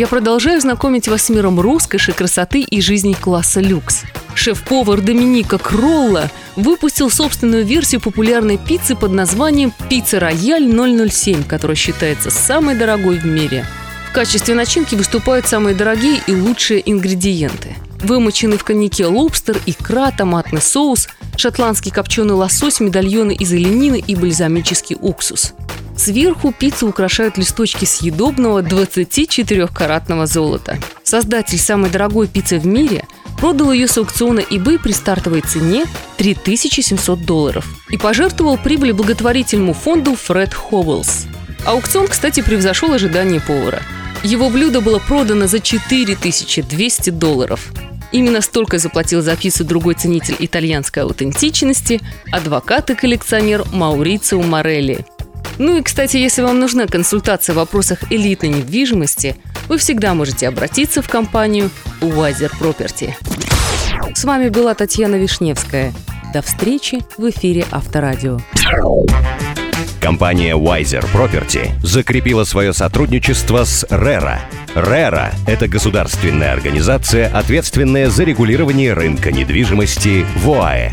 я продолжаю знакомить вас с миром роскоши, красоты и жизни класса люкс. Шеф-повар Доминика Кролла выпустил собственную версию популярной пиццы под названием «Пицца Рояль 007», которая считается самой дорогой в мире. В качестве начинки выступают самые дорогие и лучшие ингредиенты. Вымоченный в коньяке лобстер, икра, томатный соус, шотландский копченый лосось, медальоны из оленины и бальзамический уксус. Сверху пиццу украшают листочки съедобного 24-каратного золота. Создатель самой дорогой пиццы в мире продал ее с аукциона eBay при стартовой цене 3700 долларов и пожертвовал прибыль благотворительному фонду Фред Ховелс. Аукцион, кстати, превзошел ожидания повара. Его блюдо было продано за 4200 долларов. Именно столько заплатил за пиццу другой ценитель итальянской аутентичности, адвокат и коллекционер Маурицио Морелли – ну и, кстати, если вам нужна консультация в вопросах элитной недвижимости, вы всегда можете обратиться в компанию Wiser Property. С вами была Татьяна Вишневская. До встречи в эфире Авторадио. Компания Wiser Property закрепила свое сотрудничество с RERA. RERA – это государственная организация, ответственная за регулирование рынка недвижимости в ОАЭ.